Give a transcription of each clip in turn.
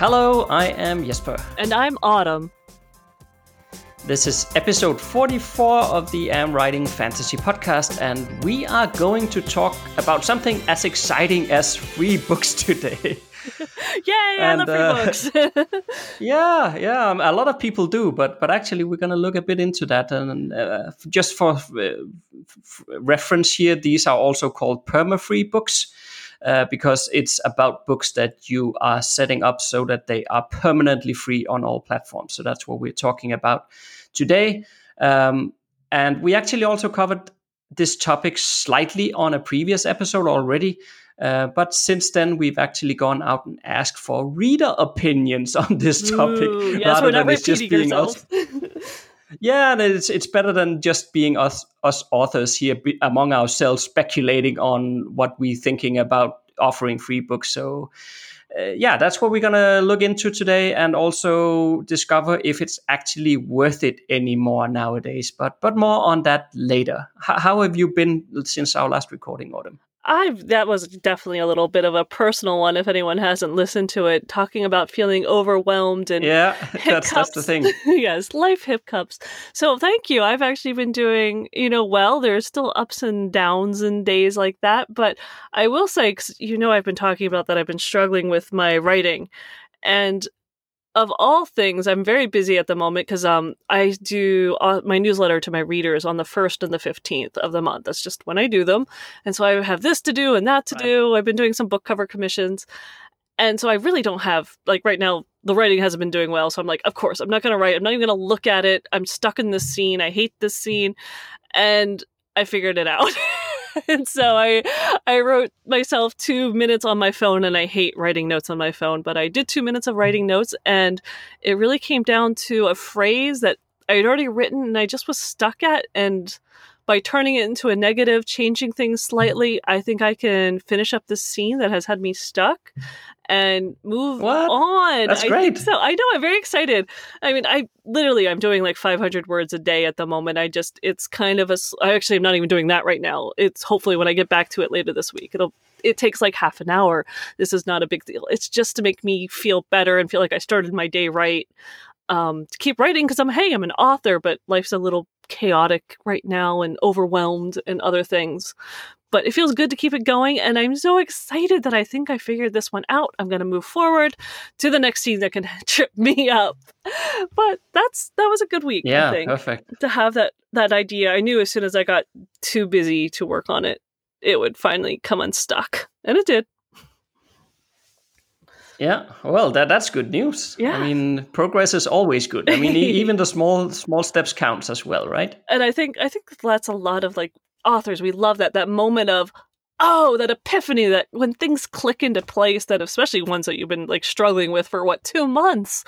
Hello, I am Jesper. And I'm Autumn. This is episode 44 of the Am Writing Fantasy Podcast, and we are going to talk about something as exciting as free books today. Yay, and, I love free uh, books. yeah, yeah, um, a lot of people do, but but actually, we're going to look a bit into that. And uh, just for uh, reference here, these are also called perma-free books. Uh, because it's about books that you are setting up so that they are permanently free on all platforms. So that's what we're talking about today. Um, and we actually also covered this topic slightly on a previous episode already. Uh, but since then, we've actually gone out and asked for reader opinions on this topic Ooh, yes, rather than it's just being us. yeah, and it's it's better than just being us us authors here among ourselves speculating on what we're thinking about offering free books. So. Uh, yeah, that's what we're gonna look into today, and also discover if it's actually worth it anymore nowadays. But but more on that later. H- how have you been since our last recording, Autumn? I've that was definitely a little bit of a personal one. If anyone hasn't listened to it, talking about feeling overwhelmed and yeah, that's that's the thing. yes, life hiccups. So thank you. I've actually been doing you know well. There's still ups and downs and days like that, but I will say, cause you know, I've been talking about that. I've been struggling with my writing, and of all things, I'm very busy at the moment because um I do uh, my newsletter to my readers on the first and the fifteenth of the month. That's just when I do them, and so I have this to do and that to right. do. I've been doing some book cover commissions, and so I really don't have like right now. The writing hasn't been doing well, so I'm like, of course, I'm not going to write. I'm not even going to look at it. I'm stuck in this scene. I hate this scene, and I figured it out. and so I I wrote myself two minutes on my phone, and I hate writing notes on my phone, but I did two minutes of writing mm-hmm. notes, and it really came down to a phrase that I had already written, and I just was stuck at, and by turning it into a negative, changing things slightly, I think I can finish up this scene that has had me stuck and move what? on. That's I great. So I know I'm very excited. I mean, I literally I'm doing like 500 words a day at the moment. I just it's kind of a. I actually am not even doing that right now. It's hopefully when I get back to it later this week. It'll it takes like half an hour. This is not a big deal. It's just to make me feel better and feel like I started my day right. Um, to keep writing because I'm hey I'm an author, but life's a little chaotic right now and overwhelmed and other things but it feels good to keep it going. And I'm so excited that I think I figured this one out. I'm going to move forward to the next scene that can trip me up. But that's that was a good week. Yeah, I think, perfect. To have that that idea, I knew as soon as I got too busy to work on it, it would finally come unstuck, and it did. Yeah, well, that that's good news. Yeah. I mean, progress is always good. I mean, even the small small steps counts as well, right? And I think I think that's a lot of like authors we love that that moment of oh that epiphany that when things click into place that especially ones that you've been like struggling with for what two months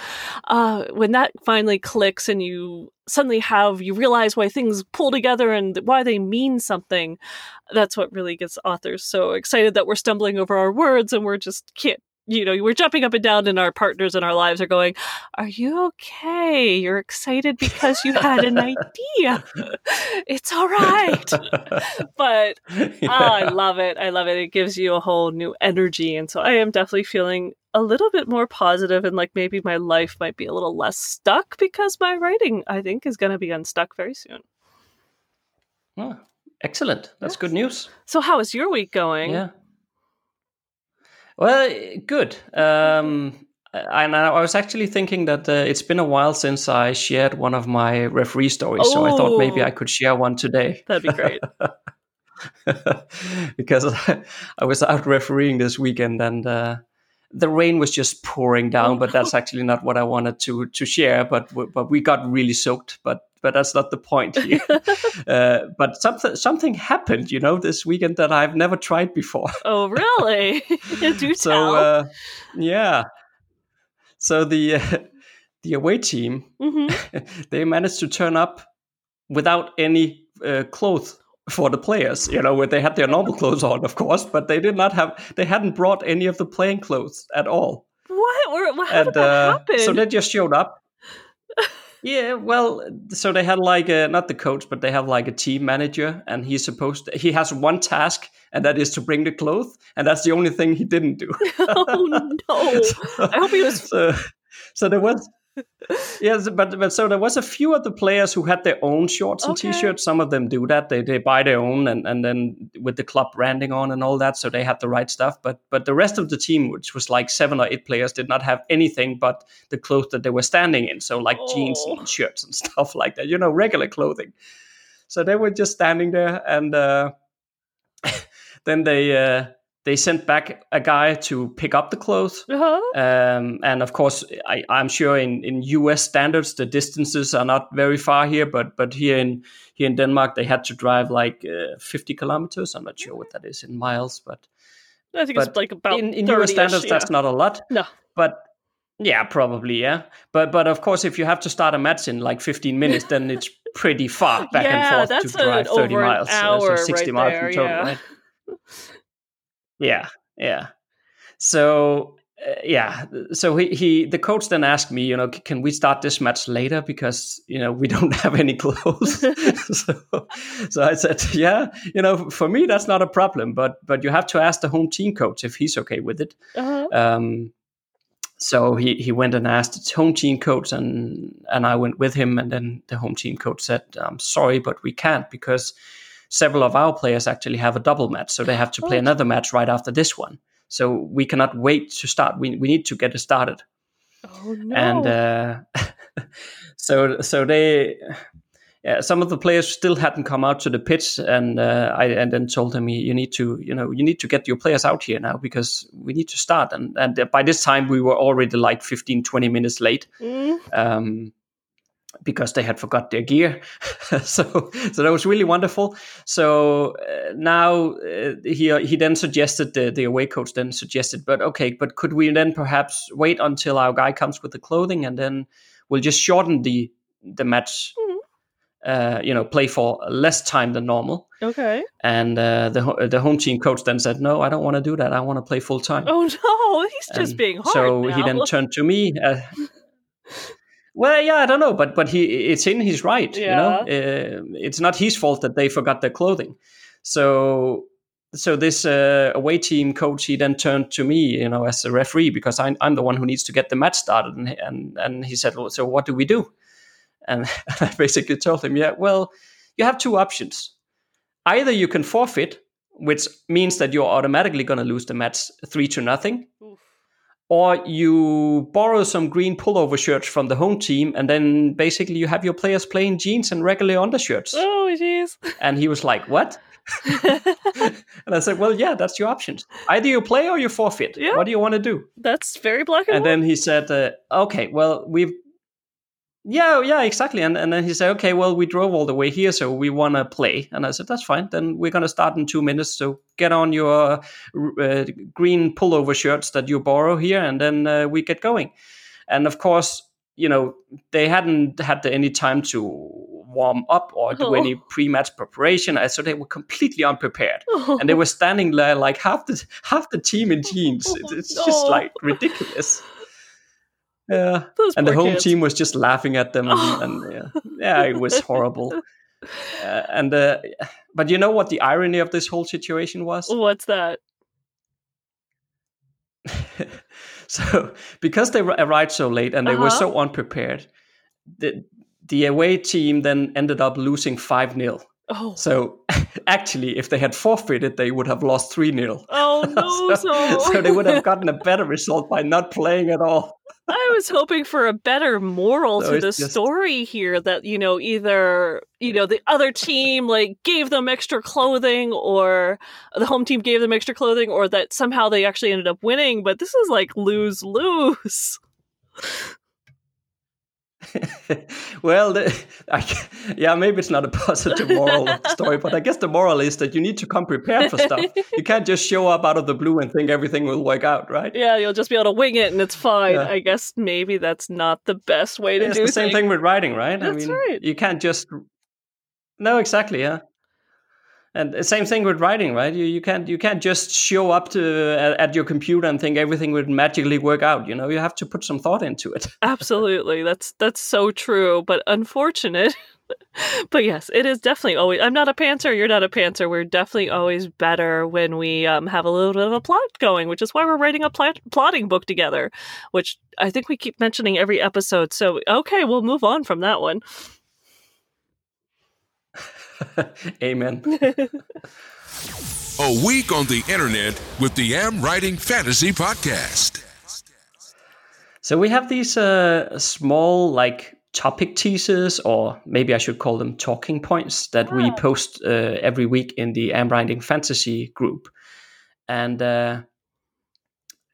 uh when that finally clicks and you suddenly have you realize why things pull together and why they mean something that's what really gets authors so excited that we're stumbling over our words and we're just can't you know, we're jumping up and down, and our partners in our lives are going, Are you okay? You're excited because you had an idea. it's all right. but ah, yeah. oh, I love it. I love it. It gives you a whole new energy. And so I am definitely feeling a little bit more positive and like maybe my life might be a little less stuck because my writing, I think, is going to be unstuck very soon. Oh, excellent. That's yes. good news. So, how is your week going? Yeah. Well, good. Um, and I was actually thinking that uh, it's been a while since I shared one of my referee stories, oh, so I thought maybe I could share one today. That'd be great. because I was out refereeing this weekend and uh, the rain was just pouring down. But that's actually not what I wanted to to share. But but we got really soaked. But but that's not the point here. uh, but something something happened, you know, this weekend that I've never tried before. oh, really? Do so, uh, yeah. So the uh, the away team hmm they managed to turn up without any uh, clothes for the players. You know, where they had their normal clothes on, of course, but they did not have. They hadn't brought any of the playing clothes at all. What? Or, how and did that uh, happen? so they just showed up. Yeah, well, so they had like a, not the coach, but they have like a team manager, and he's supposed to, he has one task, and that is to bring the clothes, and that's the only thing he didn't do. oh no! I hope he was. so, so there was yes but but so there was a few of the players who had their own shorts and Okay. t-shirts. Some of them do that. They they buy their own and and then with the club branding on and all that so they had the right stuff. But but the rest of the team which was like seven or eight players did not have anything but the clothes that they were standing in. So like jeans Oh. and shirts and stuff like that you know regular clothing. So they were just standing there and uh then they uh they sent back a guy to pick up the clothes Uh-huh. um, and of course, I, I'm sure in, in US standards the distances are not very far here, but but here in here in Denmark they had to drive like uh, 50 kilometers. I'm not sure what that is in miles, but I think but it's like about in, in 30 US standards that's not a lot. No. But yeah, probably yeah. But but of course, if you have to start a match in like 15 minutes, then it's pretty far back and forth to drive 30 over an miles, so- hour so 60 right miles there, in total, yeah. right? Yeah, yeah. So uh, yeah, so he, he the coach then asked me, you know, can we start this match later because you know we don't have any clothes. so, so I said, yeah, you know, for me that's not a problem, but but you have to ask the home team coach if he's okay with it. Uh-huh. Um, so he, he went and asked his home team coach, and and I went with him. And then the home team coach said, "I'm sorry, but we can't because several of our players actually have a double match, so they have to play Oh. another match right after this one. So we cannot wait to start. We we need to get it started." Oh no! And uh, so so they. Yeah, some of the players still hadn't come out to the pitch, and uh, I and then told him, you need to, you know, you need to get your players out here now because we need to start. And and by this time, we were already like 15, 20 minutes late Mm. um, because they had forgot their gear. so so that was really wonderful. So uh, now uh, he he then suggested the the away coach then suggested, but okay, but could we then perhaps wait until our guy comes with the clothing and then we'll just shorten the the match. Mhm. Uh, you know, play for less time than normal, Okay. and uh, the the home team coach then said, "No, I don't want to do that. I want to play full time." Oh no! He's just being hard so now. he then turned to me. Well, yeah, I don't know, but but he it's in his right. You know, uh, it's not his fault that they forgot their clothing. So so this uh, away team coach he then turned to me, you know, as a referee because I'm I'm the one who needs to get the match started, and and, and he said, well, so what do we do? And I basically told him, yeah, well, you have two options. Either you can forfeit, which means that you're automatically going to lose the match three to nothing, Oof. Or you borrow some green pullover shirts from the home team, and then basically you have your players playing jeans and regular undershirts. Oh jeez. And he was like, "What?" and I said, "Well, yeah, that's your options. Either you play or you forfeit. Yeah. What do you want to do?" That's very black and, And white. then he said, uh, "Okay, well, we've." Yeah, yeah, exactly. And and then he said, "Okay, well, we drove all the way here, so we want to play." And I said, "That's fine. Then we're gonna start in two minutes. So get on your uh, green pullover shirts that you borrow here, and then uh, we get going." And of course, you know, they hadn't had any time to warm up or do Oh. any pre-match preparation, so they were completely unprepared. And they were standing there like half the half the team in jeans. It's, it's just like ridiculous. Yeah, Those and the home kids. team was just laughing at them, and, Oh. and yeah, yeah, it was horrible. Uh, and uh, but you know what the irony of this whole situation was? What's that? so because they arrived so late and they were Uh-huh. so unprepared, the the away team then ended up losing five 0 Oh. So actually, if they had forfeited, they would have lost three 0 Oh no! So, so they would have gotten a better result by not playing at all. I was hoping for a better moral So to the just- story here that, you know, either, you know, the other team like gave them extra clothing or the home team gave them extra clothing or that somehow they actually ended up winning, but this is like lose lose. Well, the, I, yeah, maybe it's not a positive moral of the story, but I guess the moral is that you need to come prepared for stuff. You can't just show up out of the blue and think everything will work out, right? Yeah, you'll just be able to wing it and it's fine. Yeah. I guess maybe that's not the best way to it's do It's the same thing with writing, right? That's I mean, right. You can't just. No, exactly. Yeah. And same thing with writing, right? You, you can't you can't just show up to at, your computer and think everything would magically work out. You know, you have to put some thought into it. Absolutely, that's that's so true, but unfortunate. but yes, it is definitely always. I'm not a pantser. You're not a pantser. We're definitely always better when we um, have a little bit of a plot going, which is why we're writing a plot, plotting book together. Which I think we keep mentioning every episode. So okay, we'll move on from that one. Amen. A week on the internet with the Am Writing Fantasy Podcast. So we have these uh, small, like topic teasers, or maybe I should call them talking points that ah. we post uh, every week in the Am Writing Fantasy group, and. Uh,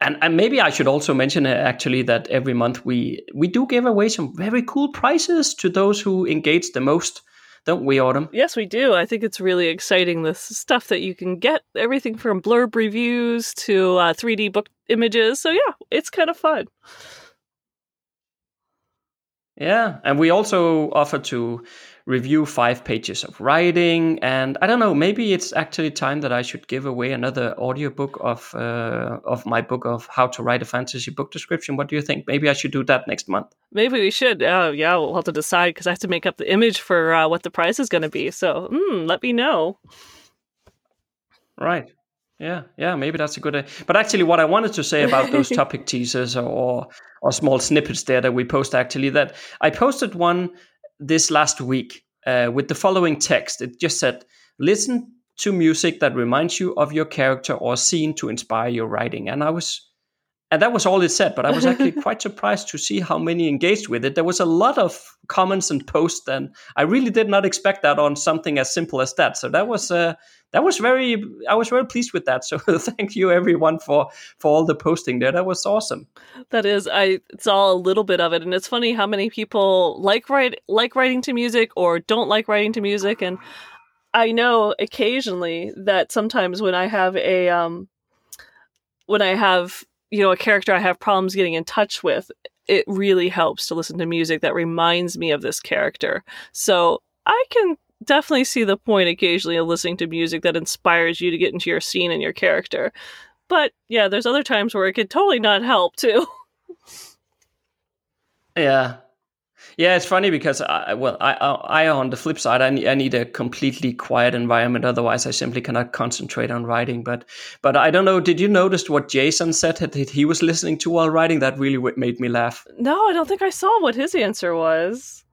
and, and maybe I should also mention uh, actually that every month we we do give away some very cool prizes to those who engage the most don't we, Autumn? Yes, we do. I think it's really exciting. This stuff that you can get everything from blurb reviews to uh, 3D book images. So, yeah, it's kind of fun. Yeah, and we also offer to review five pages of writing. And I don't know, maybe it's actually time that I should give away another audiobook of uh, of my book of how to write a fantasy book description. What do you think? Maybe I should do that next month. Maybe we should. Uh, yeah, we'll have to decide because I have to make up the image for uh, what the price is going to be. So mm, let me know. Right. Yeah, yeah, maybe that's a good. idea. But actually, what I wanted to say about those topic teasers or or small snippets there that we post actually that I posted one this last week uh, with the following text. It just said, "Listen to music that reminds you of your character or scene to inspire your writing." And I was, and that was all it said. But I was actually quite surprised to see how many engaged with it. There was a lot of comments and posts, and I really did not expect that on something as simple as that. So that was. Uh, that was very i was very pleased with that so thank you everyone for for all the posting there that was awesome that is i it's all a little bit of it and it's funny how many people like write like writing to music or don't like writing to music and i know occasionally that sometimes when i have a um when i have you know a character i have problems getting in touch with it really helps to listen to music that reminds me of this character so i can definitely see the point occasionally of listening to music that inspires you to get into your scene and your character. But yeah, there's other times where it could totally not help too. yeah. Yeah, it's funny because I, well, I, I, on the flip side, I need, I need a completely quiet environment. Otherwise, I simply cannot concentrate on writing. But, but I don't know. Did you notice what Jason said that he was listening to while writing? That really made me laugh. No, I don't think I saw what his answer was.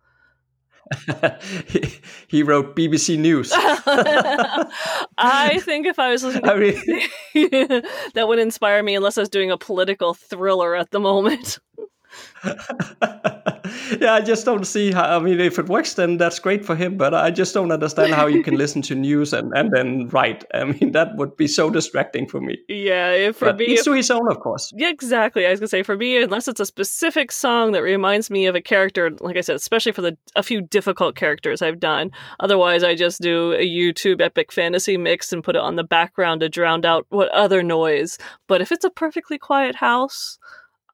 he, wrote BBC News. I think if I was listening, I mean, that would inspire me unless I was doing a political thriller at the moment. Yeah, I just don't see how. I mean, if it works, then that's great for him. But I just don't understand how you can listen to news and, and then write. I mean, that would be so distracting for me. Yeah, for but me, each to his own, of course. Yeah, exactly. I was gonna say for me, unless it's a specific song that reminds me of a character, like I said, especially for the a few difficult characters I've done. Otherwise, I just do a YouTube epic fantasy mix and put it on the background to drown out what other noise. But if it's a perfectly quiet house.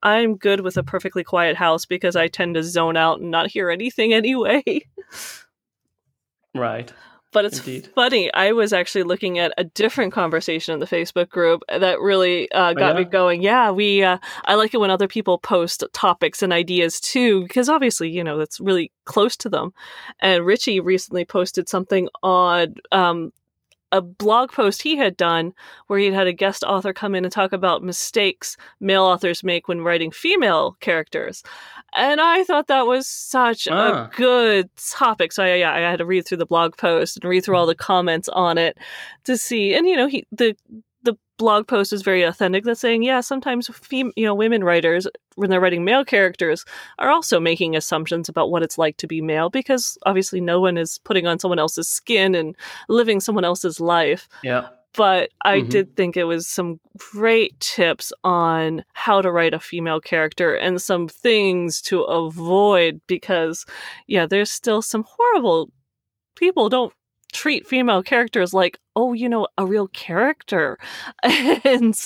I'm good with a perfectly quiet house because I tend to zone out and not hear anything anyway. right. But it's Indeed. funny. I was actually looking at a different conversation in the Facebook group that really uh, got oh, yeah? me going. Yeah, we. Uh, I like it when other people post topics and ideas too, because obviously, you know, that's really close to them. And Richie recently posted something on um, a blog post he had done where he had had a guest author come in and talk about mistakes male authors make when writing female characters. And I thought that was such ah. a good topic. So I, yeah, I had to read through the blog post and read through all the comments on it to see. And you know, he the blog post is very authentic that's saying yeah sometimes fem- you know women writers when they're writing male characters are also making assumptions about what it's like to be male because obviously no one is putting on someone else's skin and living someone else's life yeah but I mm-hmm. did think it was some great tips on how to write a female character and some things to avoid because, yeah, there's still some horrible people don't treat female characters like, oh, you know, a real character. and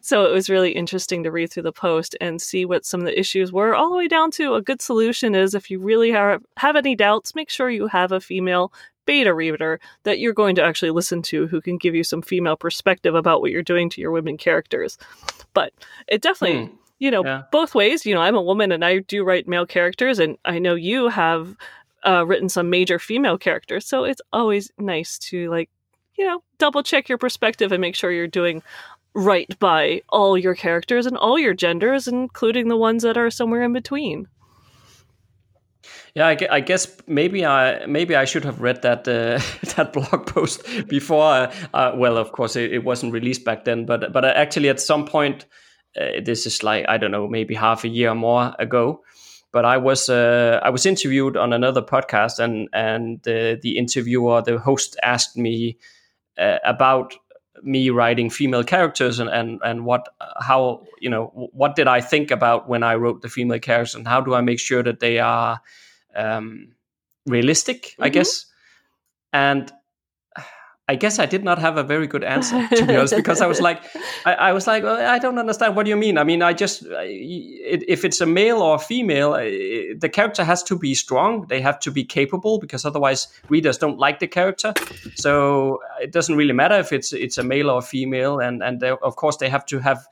so it was really interesting to read through the post and see what some of the issues were, all the way down to a good solution is if you really have, have any doubts, make sure you have a female beta reader that you're going to actually listen to who can give you some female perspective about what you're doing to your women characters. But it definitely. Hmm. You know, yeah. both ways. You know, I'm a woman and I do write male characters, and I know you have uh, written some major female characters. So it's always nice to like, you know, double check your perspective and make sure you're doing right by all your characters and all your genders, including the ones that are somewhere in between. Yeah, I, guess maybe I maybe I should have read that uh, that blog post before. Uh, uh, well, of course, it, it, wasn't released back then, but but actually, at some point, uh, this is like I don't know, maybe half a year more ago but I was uh, I was interviewed on another podcast, and and uh, the interviewer, the host, asked me uh, about me writing female characters and and and what how you know what did I think about when I wrote the female characters, and how do I make sure that they are um, realistic, mm-hmm. I guess, and I guess I did not have a very good answer to be honest, because I was like, I, I was like, well, I don't understand what do you mean. I mean, I just it, if it's a male or a female, the character has to be strong. They have to be capable because otherwise readers don't like the character. So uh, it doesn't really matter if it's it's a male or a female, and and of course they have to have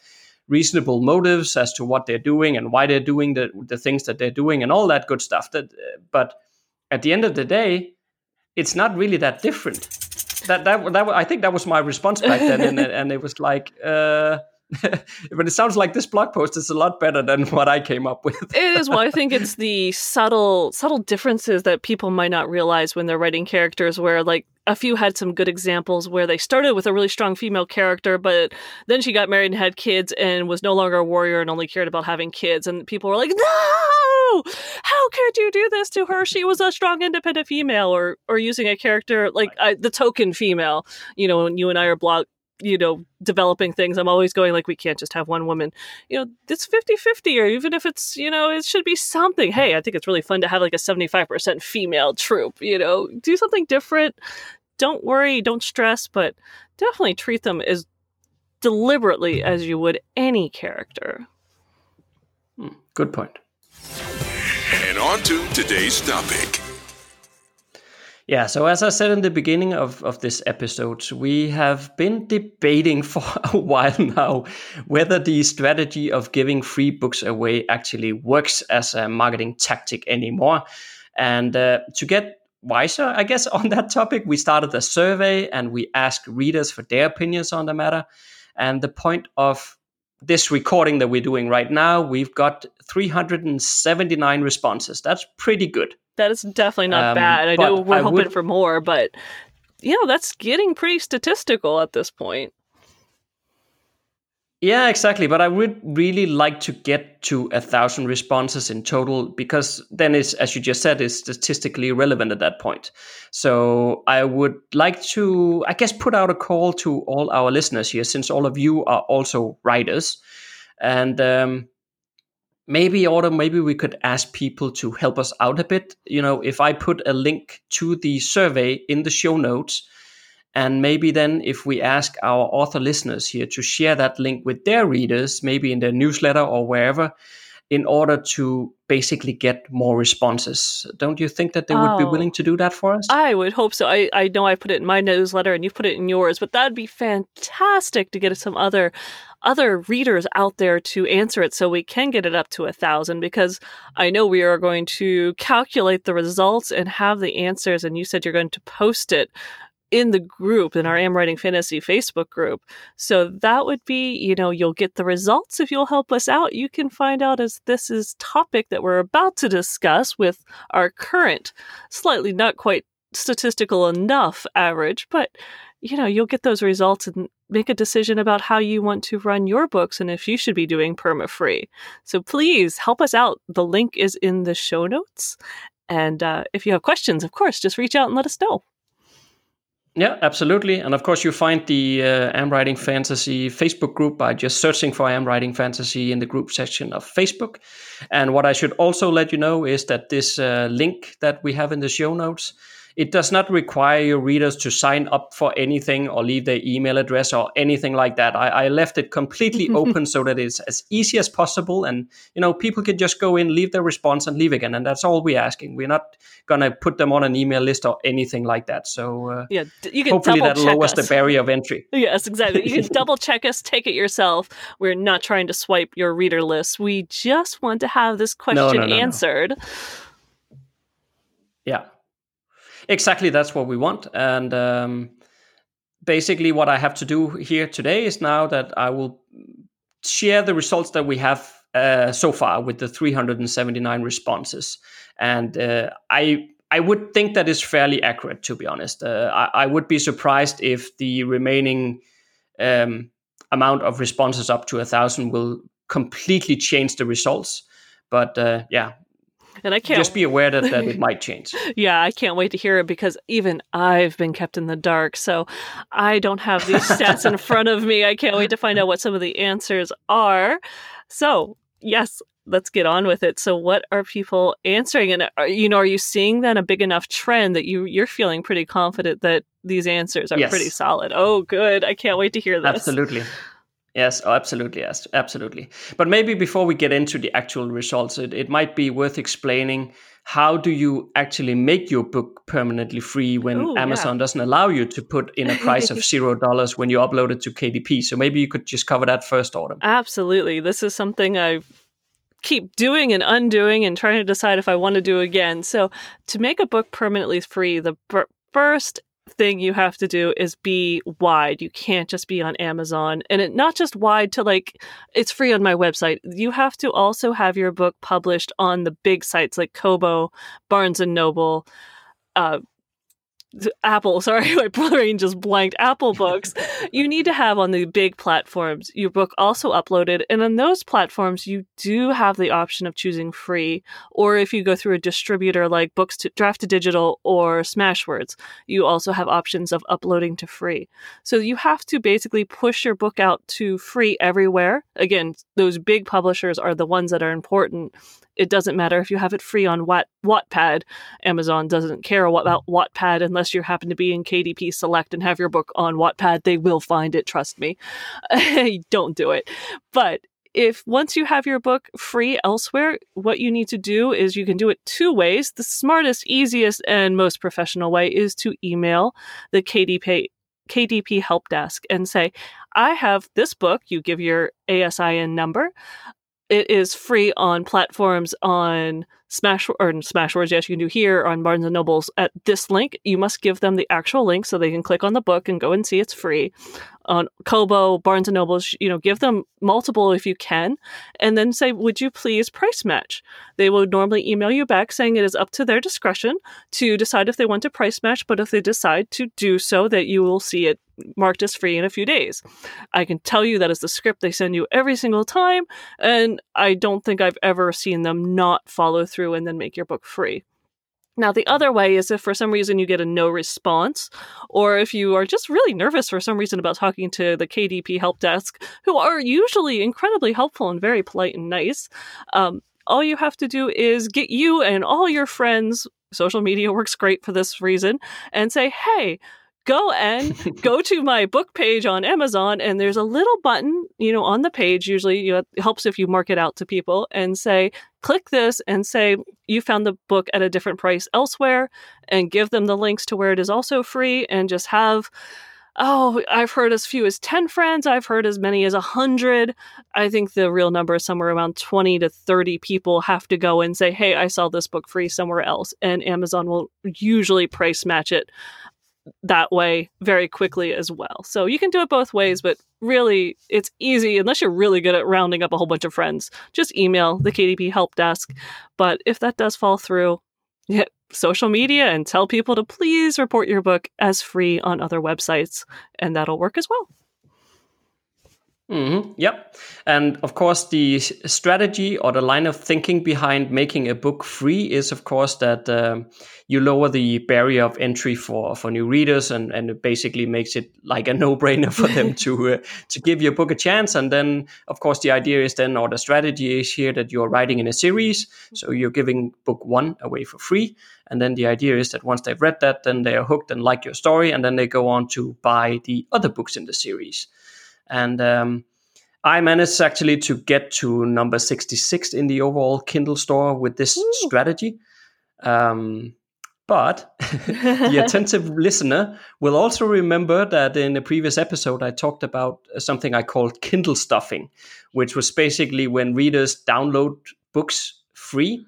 reasonable motives as to what they're doing and why they're doing the the things that they're doing and all that good stuff. That, but at the end of the day, it's not really that different that that that I think that was my response back then, and and it was like. Uh, but it sounds like this blog post is a lot better than what I came up with. it is. Well, I think it's the subtle, subtle differences that people might not realize when they're writing characters. Where like a few had some good examples where they started with a really strong female character, but then she got married and had kids and was no longer a warrior and only cared about having kids, and people were like, no how could you do this to her? She was a strong, independent female, or or using a character like uh, the token female. You know, when you and I are blog you know developing things i'm always going like we can't just have one woman. You know it's 50-50 or even if it's you know it should be something. Hey i think it's really fun to have like a 75% female troop you know? Do something different. Don't worry don't stress but definitely treat them as deliberately as you would any character. Hmm, good point and on to today's topic. Yeah, so as I said in the beginning of, of this episode, we have been debating for a while now whether the strategy of giving free books away actually works as a marketing tactic anymore. And uh, to get wiser, I guess, on that topic, we started a survey and we asked readers for their opinions on the matter. And the point of this recording that we're doing right now, we've got 379 responses. That's pretty good. That is definitely not um, bad. I know we're I hoping would, for more, but you know, that's getting pretty statistical at this point. Yeah, exactly. But I would really like to get to a thousand responses in total because then it's, as you just said, is statistically relevant at that point. So I would like to, I guess, put out a call to all our listeners here, since all of you are also writers, and um, maybe, or maybe we could ask people to help us out a bit. You know, if I put a link to the survey in the show notes and maybe then, if we ask our author listeners here to share that link with their readers, maybe in their newsletter or wherever, in order to basically get more responses. Don't you think that they oh, would be oh. willing to do that for us? I would hope so. I, I know I put it in my newsletter and you put it in yours, but that'd be fantastic to get some other other readers out there to answer it so we can get it up to a thousand because I know we are going to calculate the results and have the answers and you said you're going to post it in the group in our am writing fantasy facebook group. So that would be you know you'll get the results if you'll help us out. You can find out as this is topic that we're about to discuss with our current slightly not quite statistical enough average but you know you'll get those results and make a decision about how you want to run your books and if you should be doing perma free so please help us out the link is in the show notes and uh, if you have questions of course just reach out and let us know Yeah, absolutely. And of course, you find the uh, Am Writing Fantasy Facebook group by just searching for Am Writing Fantasy in the group section of Facebook. And what I should also let you know is that this uh, link that we have in the show notes it does not require your readers to sign up for anything or leave their email address or anything like that. I, I left it completely open so that it's as easy as possible, and you know people can just go in, leave their response, and leave again, and that's all we're asking. We're not gonna put them on an email list or anything like that. So uh, yeah, you can hopefully that lowers us. the barrier of entry. Yes, exactly. You can double check us, take it yourself. We're not trying to swipe your reader list. We just want to have this question no, no, no, answered. Yeah, Exactly, that's what we want. And um, basically, what I have to do here today is now that I will share the results that we have uh, so far with the 379 responses. And uh, I I would think that is fairly accurate, to be honest. Uh, I, I, would be surprised if the remaining um, amount of responses up to a thousand will completely change the results. But uh, yeah, and I can't just be aware that, that it might change. yeah, I can't wait to hear it because even I've been kept in the dark. So I don't have these stats in front of me. I can't wait to find out what some of the answers are. So, yes, let's get on with it. So, what are people answering? And are, you know, are you seeing then a big enough trend that you you're feeling pretty confident that these answers are yes. pretty solid? Oh, good! I can't wait to hear this. Absolutely. Yes, oh, absolutely, yes, absolutely. But maybe before we get into the actual results, it, it might be worth explaining how do you actually make your book permanently free when Ooh, Amazon yeah. doesn't allow you to put in a price of zero dollars when you upload it to KDP. So maybe you could just cover that first, Autumn. Absolutely, this is something I keep doing and undoing and trying to decide if I want to do again. So to make a book permanently free, the first thing you have to do is be wide. You can't just be on Amazon and it not just wide to like it's free on my website. You have to also have your book published on the big sites like Kobo, Barnes and Noble, uh, Apple, sorry, my brain just blanked. Apple Books, you need to have on the big platforms your book also uploaded. And on those platforms, you do have the option of choosing free. Or if you go through a distributor like Books to Draft to Digital or Smashwords, you also have options of uploading to free. So you have to basically push your book out to free everywhere. Again, those big publishers are the ones that are important it doesn't matter if you have it free on Watt, Wattpad. Amazon doesn't care about Wattpad unless you happen to be in KDP Select and have your book on Wattpad. They will find it, trust me. Don't do it. But if once you have your book free elsewhere, what you need to do is you can do it two ways. The smartest, easiest, and most professional way is to email the KDP KDP help desk and say, I have this book. You give your ASIN number. It is free on platforms on Smash or Smashwords. Yes, you can do here on Barnes and Nobles at this link. You must give them the actual link so they can click on the book and go and see it's free on Kobo, Barnes and Nobles, you know, give them multiple if you can, and then say, would you please price match? They will normally email you back saying it is up to their discretion to decide if they want to price match, but if they decide to do so, that you will see it marked as free in a few days. I can tell you that is the script they send you every single time, and I don't think I've ever seen them not follow through and then make your book free. Now, the other way is if for some reason you get a no response, or if you are just really nervous for some reason about talking to the KDP help desk, who are usually incredibly helpful and very polite and nice, um, all you have to do is get you and all your friends, social media works great for this reason, and say, hey, go and go to my book page on Amazon, and there's a little button, you know, on the page. Usually, you know, it helps if you mark it out to people and say, click this and say you found the book at a different price elsewhere, and give them the links to where it is also free, and just have. Oh, I've heard as few as 10 friends. I've heard as many as 100. I think the real number is somewhere around 20 to 30 people have to go and say, Hey, I saw this book free somewhere else. And Amazon will usually price match it that way very quickly as well. So you can do it both ways, but really it's easy unless you're really good at rounding up a whole bunch of friends. Just email the KDP help desk. But if that does fall through, hit social media and tell people to please report your book as free on other websites, and that'll work as well. Mm-hmm. Yep. And of course, the strategy or the line of thinking behind making a book free is, of course, that um, you lower the barrier of entry for, for new readers, and, and it basically makes it like a no brainer for them to uh, to give your book a chance. And then, of course, the idea is then, or the strategy is here that you're writing in a series, so you're giving book one away for free. And then the idea is that once they've read that, then they are hooked and like your story, and then they go on to buy the other books in the series. And um, I managed actually to get to number 66 in the overall Kindle store with this Ooh. strategy. Um, but the attentive listener will also remember that in a previous episode, I talked about something I called Kindle stuffing, which was basically when readers download books free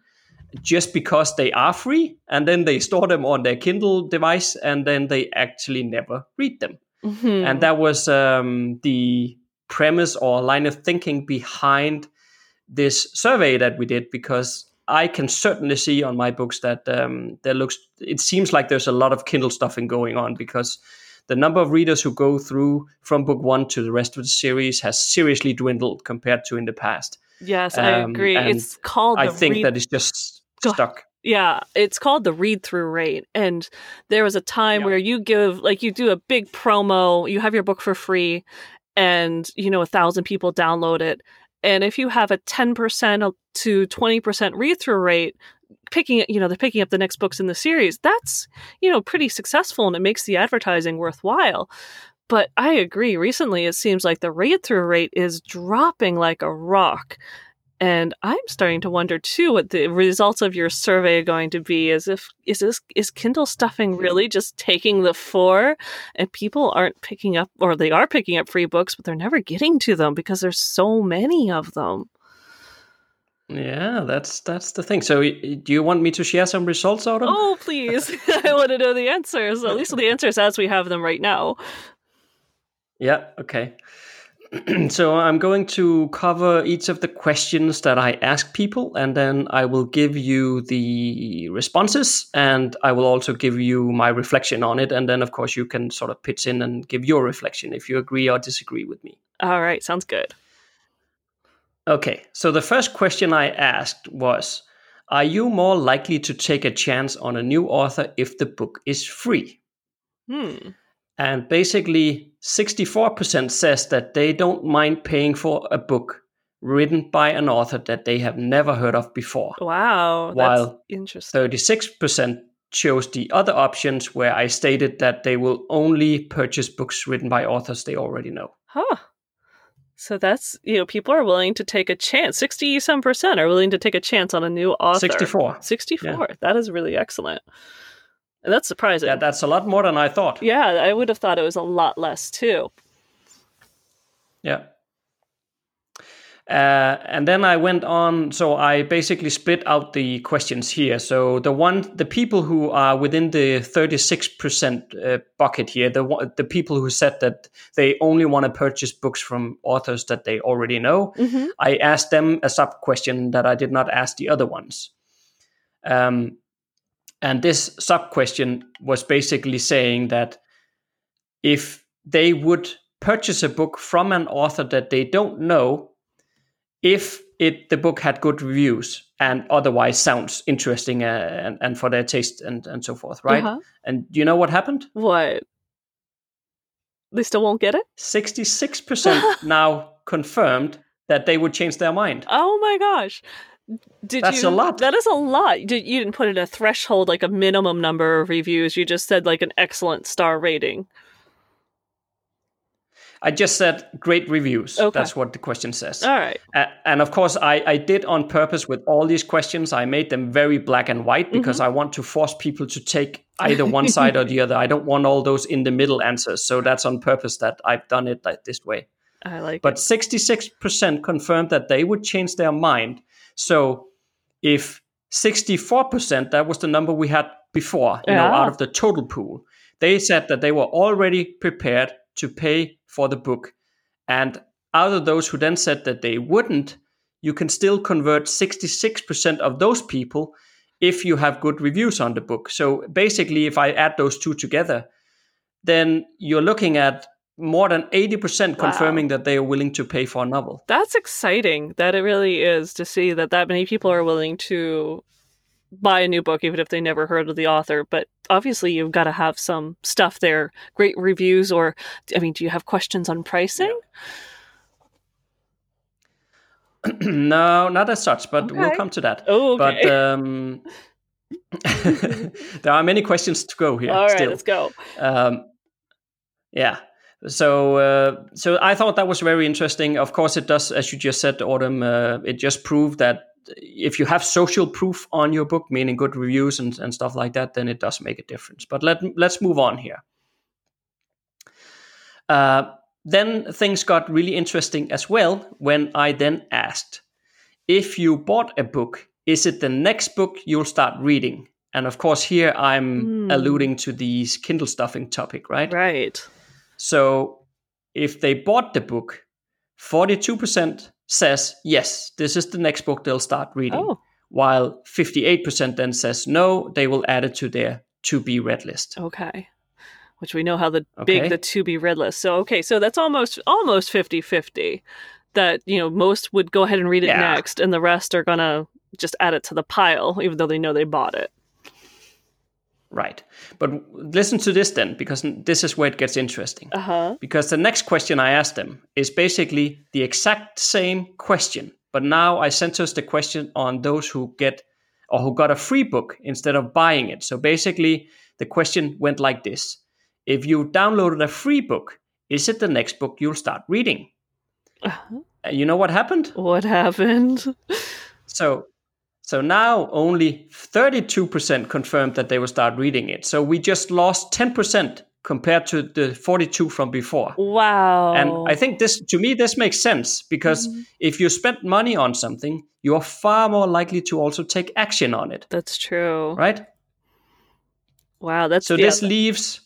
just because they are free and then they store them on their Kindle device and then they actually never read them. Mm-hmm. And that was um, the premise or line of thinking behind this survey that we did because I can certainly see on my books that um, there looks it seems like there's a lot of Kindle stuffing going on because the number of readers who go through from book one to the rest of the series has seriously dwindled compared to in the past. Yes, um, I agree. It's called. I think read- that it's just stuck. Yeah, it's called the read through rate. And there was a time where you give, like, you do a big promo, you have your book for free, and, you know, a thousand people download it. And if you have a 10% to 20% read through rate, picking you know they're picking up the next books in the series that's you know pretty successful and it makes the advertising worthwhile but i agree recently it seems like the read through rate is dropping like a rock and I'm starting to wonder too what the results of your survey are going to be. Is if is this is Kindle stuffing really just taking the four, and people aren't picking up, or they are picking up free books, but they're never getting to them because there's so many of them. Yeah, that's that's the thing. So, do you want me to share some results out of? Oh, please! I want to know the answers. At least the answers as we have them right now. Yeah. Okay. so I'm going to cover each of the questions that I ask people, and then I will give you the responses, and I will also give you my reflection on it, and then of course you can sort of pitch in and give your reflection if you agree or disagree with me. All right, sounds good. Okay, so the first question I asked was, "Are you more likely to take a chance on a new author if the book is free?" Hmm. And basically, 64% says that they don't mind paying for a book written by an author that they have never heard of before. Wow, while interesting. 36% chose the other options where I stated that they will only purchase books written by authors they already know. Huh. So that's, you know, people are willing to take a chance. 60 some percent are willing to take a chance on a new author. 64. 64. Yeah. That is really excellent. That's surprising. Yeah, that's a lot more than I thought. Yeah, I would have thought it was a lot less too. Yeah. Uh, and then I went on. So I basically split out the questions here. So the one, the people who are within the thirty-six percent uh, bucket here, the the people who said that they only want to purchase books from authors that they already know, mm-hmm. I asked them a sub question that I did not ask the other ones. Um, and this sub question was basically saying that if they would purchase a book from an author that they don't know, if it the book had good reviews and otherwise sounds interesting uh, and, and for their taste and, and so forth, right? Uh-huh. And you know what happened? What? They still won't get it? 66% now confirmed that they would change their mind. Oh my gosh. Did That's you, a lot. That is a lot. Did, you didn't put in a threshold, like a minimum number of reviews. You just said like an excellent star rating. I just said great reviews. Okay. That's what the question says. All right. Uh, and of course, I, I did on purpose with all these questions. I made them very black and white because mm-hmm. I want to force people to take either one side or the other. I don't want all those in the middle answers. So that's on purpose that I've done it like this way. I like but 66% confirmed that they would change their mind so if 64%, that was the number we had before, you yeah. know, out of the total pool, they said that they were already prepared to pay for the book. And out of those who then said that they wouldn't, you can still convert 66% of those people if you have good reviews on the book. So basically, if I add those two together, then you're looking at more than 80% Wow. confirming that they are willing to pay for a novel. That's exciting. That it really is to see that that many people are willing to buy a new book, even if they never heard of the author. But obviously, you've got to have some stuff there, great reviews, or I mean, do you have questions on pricing? no, not as such, but we'll come to that. Oh, okay. But um, there are many questions to go here All right, still. let's go. Um, yeah. So, uh, so I thought that was very interesting. Of course, it does, as you just said, Autumn. Uh, it just proved that if you have social proof on your book, meaning good reviews and, and stuff like that, then it does make a difference. But let let's move on here. Uh, then things got really interesting as well when I then asked if you bought a book, is it the next book you'll start reading? And of course, here I'm Hmm. alluding to the Kindle stuffing topic, right? Right. So if they bought the book, 42% says yes, this is the next book they'll start reading, Oh, while 58% then says no, they will add it to their to be read list. okay. Which we know how the Okay. big the to be read list. So okay, so that's almost almost 50-50 that, you know, most would go ahead and read it Yeah. next and the rest are going to just add it to the pile even though they know they bought it. Right. But listen to this then, because this is where it gets interesting. Uh-huh. Because the next question I asked them is basically the exact same question, but now I center the question on those who get or who got a free book instead of buying it. So basically, the question went like this If you downloaded a free book, is it the next book you'll start reading? Uh-huh. You know what happened? What happened? So so now only 32% confirmed that they will start reading it. So we just lost 10% compared to the 42 from before. Wow. And I think this, to me, this makes sense because Mhm. if you spend money on something, you are far more likely to also take action on it, that's true. right? Wow, that's So this leaves,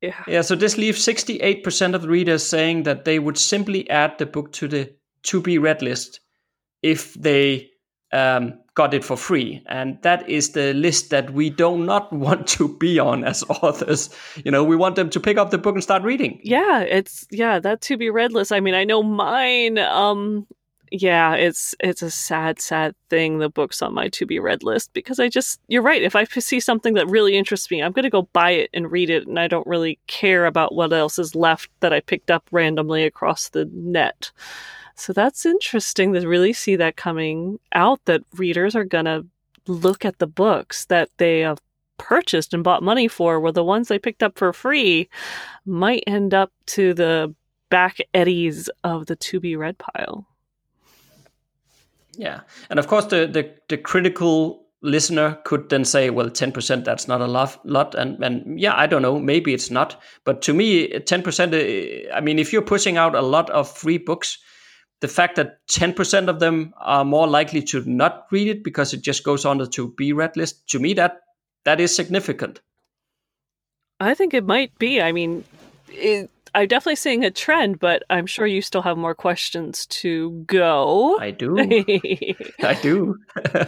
yeah. yeah, so this leaves 68% of the readers saying that they would simply add the book to the to be read list if they um, got it for free. And that is the list that we do not want to be on as authors. You know, we want them to pick up the book and start reading. Yeah, it's yeah, that to be read list. I mean, I know mine um yeah, it's it's a sad sad thing the books on my to be read list because I just you're right, if I see something that really interests me, I'm going to go buy it and read it and I don't really care about what else is left that I picked up randomly across the net. So that's interesting to really see that coming out that readers are going to look at the books that they have purchased and bought money for where the ones they picked up for free might end up to the back eddies of the to be read pile. Yeah, and of course the the, the critical listener could then say, well, ten percent that's not a lot, lot, and and yeah, I don't know, maybe it's not, but to me, ten percent. Uh, I mean, if you're pushing out a lot of free books, the fact that ten percent of them are more likely to not read it because it just goes on the to be read list, to me that that is significant. I think it might be. I mean, it, I'm definitely seeing a trend, but I'm sure you still have more questions to go. I do. I do,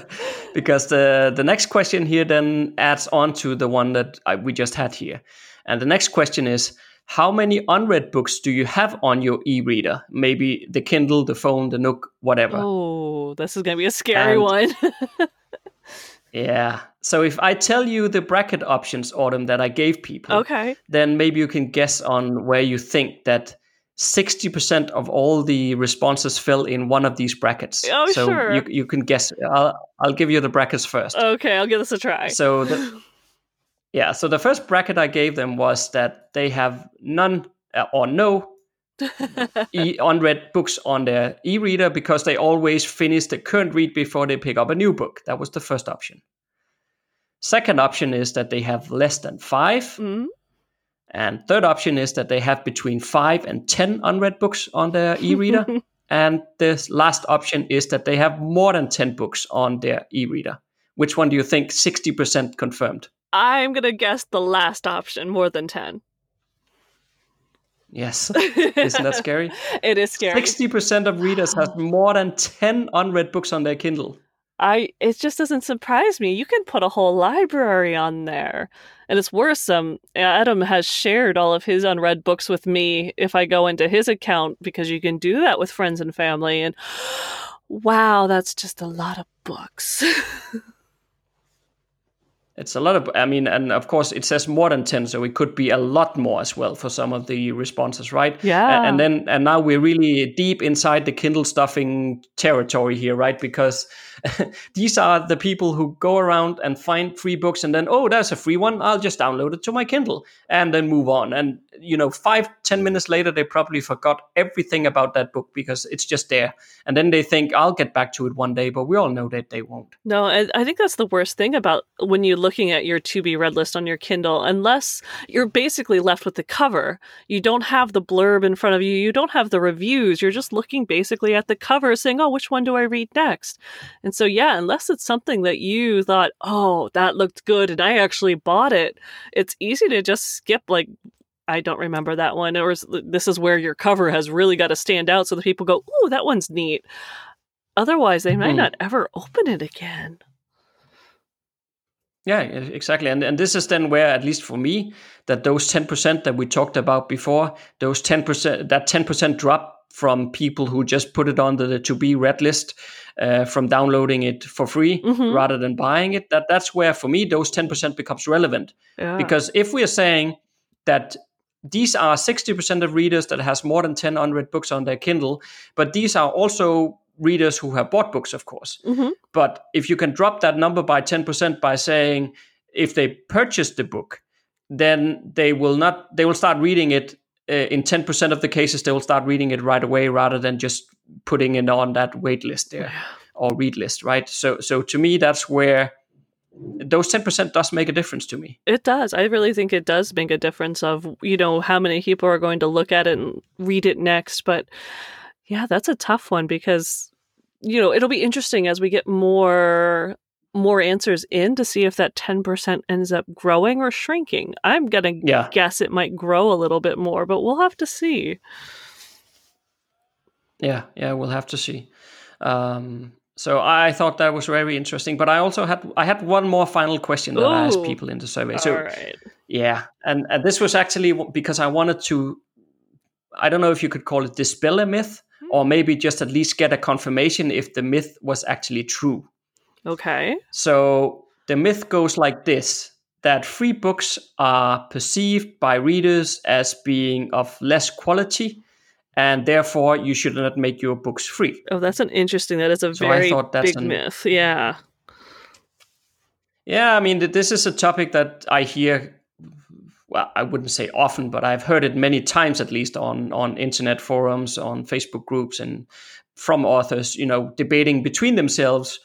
because the the next question here then adds on to the one that I, we just had here, and the next question is: How many unread books do you have on your e-reader? Maybe the Kindle, the phone, the Nook, whatever. oh, this is going to be a scary And- one. Yeah. So if I tell you the bracket options, Autumn, that I gave people, okay. then maybe you can guess on where you think that. 60% of all the responses fell in one of these brackets. Oh, so sure. you, you can guess. I'll, I'll give you the brackets first. Okay, I'll give this a try. So the, yeah, so the first bracket I gave them was that they have none uh, or no e- unread books on their e-reader because they always finish the current read before they pick up a new book. That was the first option. Second option is that they have less than five. Mm, And third option is that they have between five and 10 unread books on their e reader. and the last option is that they have more than 10 books on their e reader. Which one do you think 60% confirmed? I'm going to guess the last option, more than 10. Yes. Isn't that scary? It is scary. 60% of readers have more than 10 unread books on their Kindle. I it just doesn't surprise me. You can put a whole library on there. And it's worse, um Adam has shared all of his unread books with me if I go into his account because you can do that with friends and family and wow, that's just a lot of books. It's a lot of, I mean, and of course it says more than 10, so it could be a lot more as well for some of the responses, right? Yeah. And then, and now we're really deep inside the Kindle stuffing territory here, right? Because these are the people who go around and find free books and then, oh, there's a free one. I'll just download it to my Kindle and then move on. And, you know, five, ten minutes later, they probably forgot everything about that book because it's just there. And then they think, I'll get back to it one day, but we all know that they won't. No, I, think that's the worst thing about when you're looking at your to be read list on your Kindle, unless you're basically left with the cover. You don't have the blurb in front of you, you don't have the reviews. You're just looking basically at the cover saying, oh, which one do I read next? And so, yeah, unless it's something that you thought, oh, that looked good and I actually bought it, it's easy to just skip like I don't remember that one. Or this is where your cover has really got to stand out so that people go, "Ooh, that one's neat." Otherwise, they might mm. not ever open it again. Yeah, exactly. And and this is then where, at least for me, that those ten percent that we talked about before, those ten percent, that ten percent drop from people who just put it on the, to be read list uh, from downloading it for free mm-hmm. rather than buying it that that's where for me those 10% becomes relevant yeah. because if we are saying that these are 60% of readers that has more than 10 unread books on their kindle but these are also readers who have bought books of course mm-hmm. but if you can drop that number by 10% by saying if they purchase the book then they will not they will start reading it Uh, in 10% of the cases they will start reading it right away rather than just putting it on that wait list there or read list right? So so to me that's where those 10% does make a difference to me. It does. I really think it does make a difference of you know how many people are going to look at it and read it next. But yeah that's a tough one because you know it'll be interesting as we get more more answers in to see if that 10% ends up growing or shrinking. I'm going to yeah. guess it might grow a little bit more, but we'll have to see. Yeah, yeah, we'll have to see. Um, so I thought that was very interesting, but I also had I had one more final question that Ooh. I asked people in the survey. So right. yeah, and, and this was actually because I wanted to I don't know if you could call it dispel a myth or maybe just at least get a confirmation if the myth was actually true. Okay. So the myth goes like this that free books are perceived by readers as being of less quality and therefore you should not make your books free. Oh, that's an interesting. That is a so very big an, myth. Yeah. Yeah, I mean, this is a topic that I hear. Well, I wouldn't say often, but I've heard it many times, at least on on internet forums, on Facebook groups, and from authors. You know, debating between themselves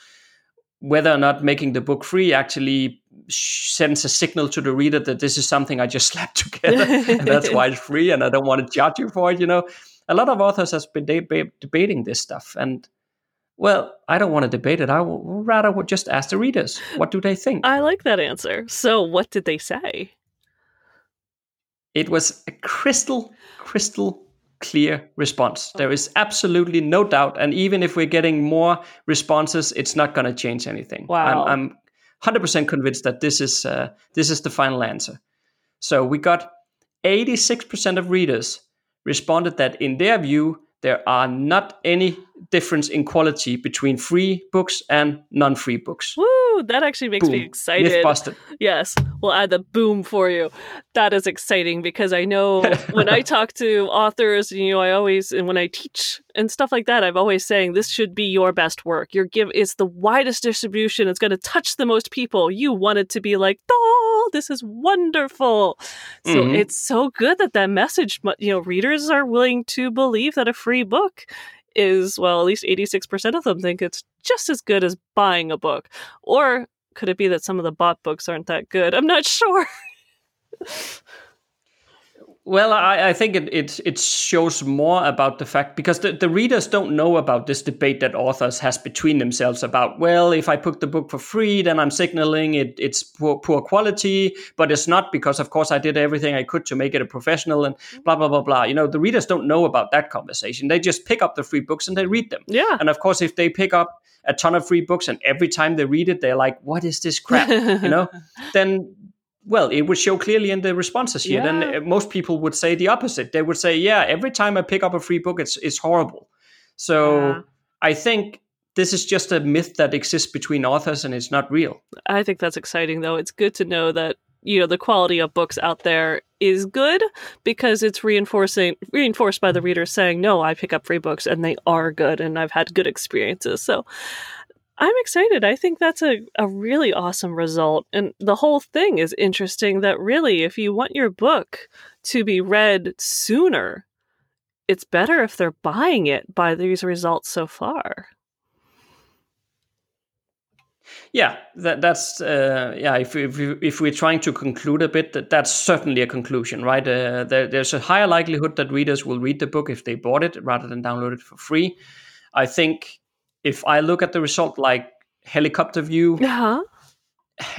whether or not making the book free actually sends a signal to the reader that this is something I just slapped together and that's why it's free and I don't want to judge you for it. You know, a lot of authors has been de- debating this stuff and well, I don't want to debate it. I would rather would just ask the readers what do they think. I like that answer. So, what did they say? It was a crystal, crystal clear response. There is absolutely no doubt. And even if we're getting more responses, it's not going to change anything. Wow. I'm, I'm 100% convinced that this is, uh, this is the final answer. So we got 86% of readers responded that in their view, there are not any difference in quality between free books and non-free books. Woo! That actually makes boom. me excited. Yes, we'll add the boom for you. That is exciting because I know when I talk to authors, you know, I always and when I teach and stuff like that, I've always saying this should be your best work. Your give it's the widest distribution. It's going to touch the most people. You want it to be like, oh, this is wonderful. So mm-hmm. it's so good that that message, you know, readers are willing to believe that a free book is, well, at least 86% of them think it's just as good as buying a book. Or could it be that some of the bought books aren't that good? I'm not sure. Well, I, I think it, it, it shows more about the fact because the, the readers don't know about this debate that authors has between themselves about well, if I put the book for free, then I'm signaling it it's poor, poor quality, but it's not because of course I did everything I could to make it a professional and mm-hmm. blah blah blah blah. You know, the readers don't know about that conversation. They just pick up the free books and they read them. Yeah. And of course, if they pick up a ton of free books and every time they read it they're like what is this crap you know then well it would show clearly in the responses here Yeah. then uh, most people would say the opposite they would say yeah every time i pick up a free book it's it's horrible so Yeah. i think this is just a myth that exists between authors and it's not real I think that's exciting, though. It's good to know that you know the quality of books out there is good because it's reinforcing reinforced by the readers saying, "No, I pick up free books and they are good, and I've had good experiences." So. I'm excited. I think that's a, a really awesome result. And the whole thing is interesting that really, if you want your book to be read sooner, it's better if they're buying it by these results so far. Yeah, that, that's uh, yeah. If we, if, we, if we're trying to conclude a bit, that, that's certainly a conclusion, right? Uh, there, there's a higher likelihood that readers will read the book if they bought it rather than download it for free. I think if I look at the result like helicopter view, Uh-huh.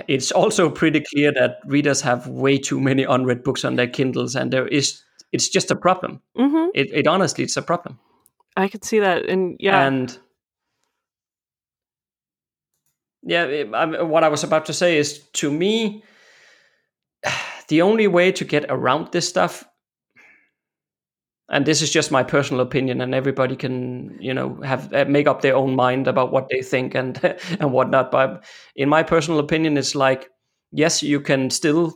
it's also pretty clear that readers have way too many unread books on their Kindles, and there is it's just a problem. hmm It, it honestly, it's a problem. I can see that. And yeah. And yeah, it- I- what I was about to say is to me, the only way to get around this stuff, and this is just my personal opinion, and everybody can, you know, have uh, make up their own mind about what they think and and whatnot. But in my personal opinion, it's like, yes, you can still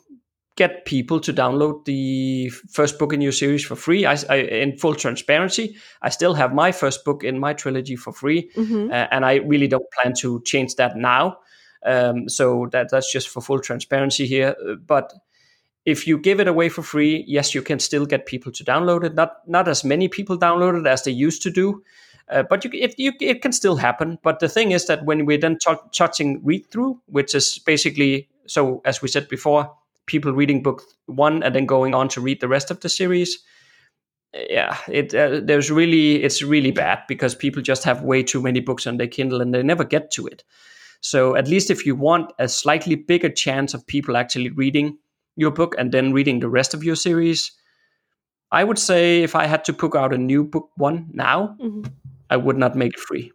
get people to download the first book in your series for free. I, I in full transparency, I still have my first book in my trilogy for free Mhm. uh, and I really don't plan to change that now. Um, so that that's just for full transparency here. Uh, But if you give it away for free, yes, you can still get people to download it. Not not as many people download it as they used to do, uh, but you, it you, it can still happen. But the thing is that when we're then tou- touching read through, which is basically so as we said before, people reading book one and then going on to read the rest of the series yeah it uh, there's really it's really bad because people just have way too many books on their kindle and they never get to it so at least if you want a slightly bigger chance of people actually reading your book and then reading the rest of your series i would say if i had to put out a new book one now Mhm. i would not make it free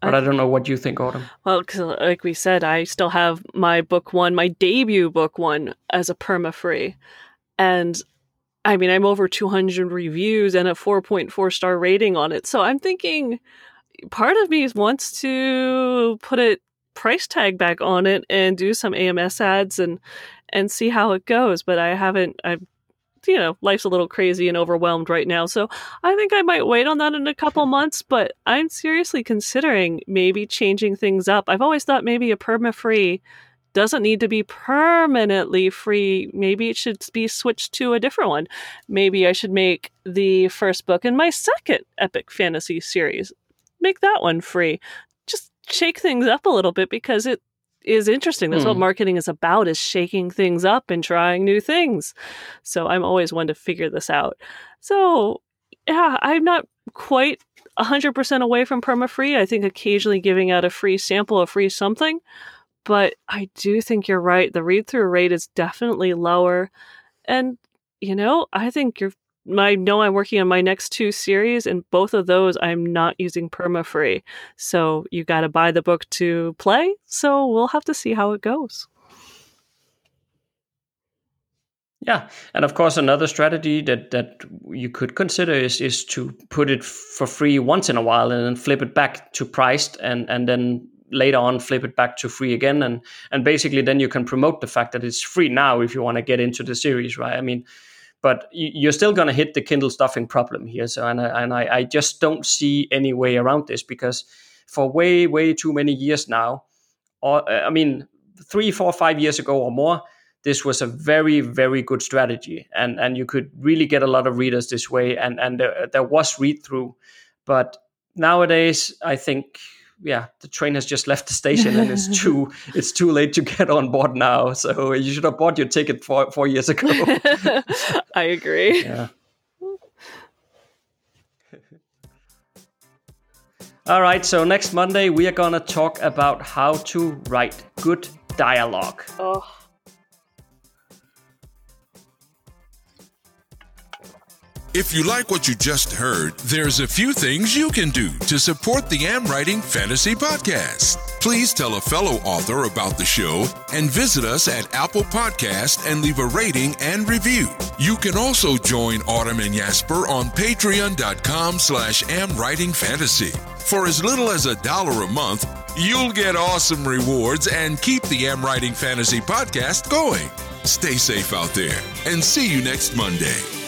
but i, don't know what you think autumn Well, because like we said, I still have my book one, my debut book one, as a perma free, and I mean I'm over 200 reviews and a 4.4 star rating on it. So I'm thinking, part of me wants to put a price tag back on it and do some AMS ads and and see how it goes. But I haven't. I've you know, life's a little crazy and overwhelmed right now. So I think I might wait on that in a couple months, but I'm seriously considering maybe changing things up. I've always thought maybe a perma free doesn't need to be permanently free. Maybe it should be switched to a different one. Maybe I should make the first book in my second epic fantasy series. Make that one free. Shake things up a little bit because it is interesting. That's what Hmm. marketing is about is shaking things up and trying new things. So I'm always one to figure this out. So yeah, I'm not quite 100% away from perma-free. I think occasionally giving out a free sample, a free something. But I do think you're right. The read-through rate is definitely lower. And, you know, I think you're I know I'm working on my next two series, and both of those I'm not using perma free. So you got to buy the book to play. So we'll have to see how it goes. Yeah, and of course, another strategy that that you could consider is is to put it for free once in a while and then flip it back to priced, and and then later on flip it back to free again, and and basically then you can promote the fact that it's free now if you want to get into the series, right? I mean, but you're still going to hit the Kindle stuffing problem here. So and I, and I, I just don't see any way around this because for way way too many years now, or uh, I mean, three, four, five years ago or more this was a very very good strategy and and you could really get a lot of readers this way and and there, there was read through but nowadays i think yeah the train has just left the station and it's too it's too late to get on board now so you should have bought your ticket four, four years ago I agree. yeah all right so next monday we are gonna talk about how to write good dialogue Oh. If you like what you just heard, there's a few things you can do to support the Am Writing Fantasy Podcast. Please tell a fellow author about the show and visit us at Apple Podcast and leave a rating and review. You can also join Autumn and Jesper on patreon.com slash amwritingfantasy. For as little as a dollar a month, you'll get awesome rewards and keep the Am Writing Fantasy Podcast going. Stay safe out there and see you next Monday.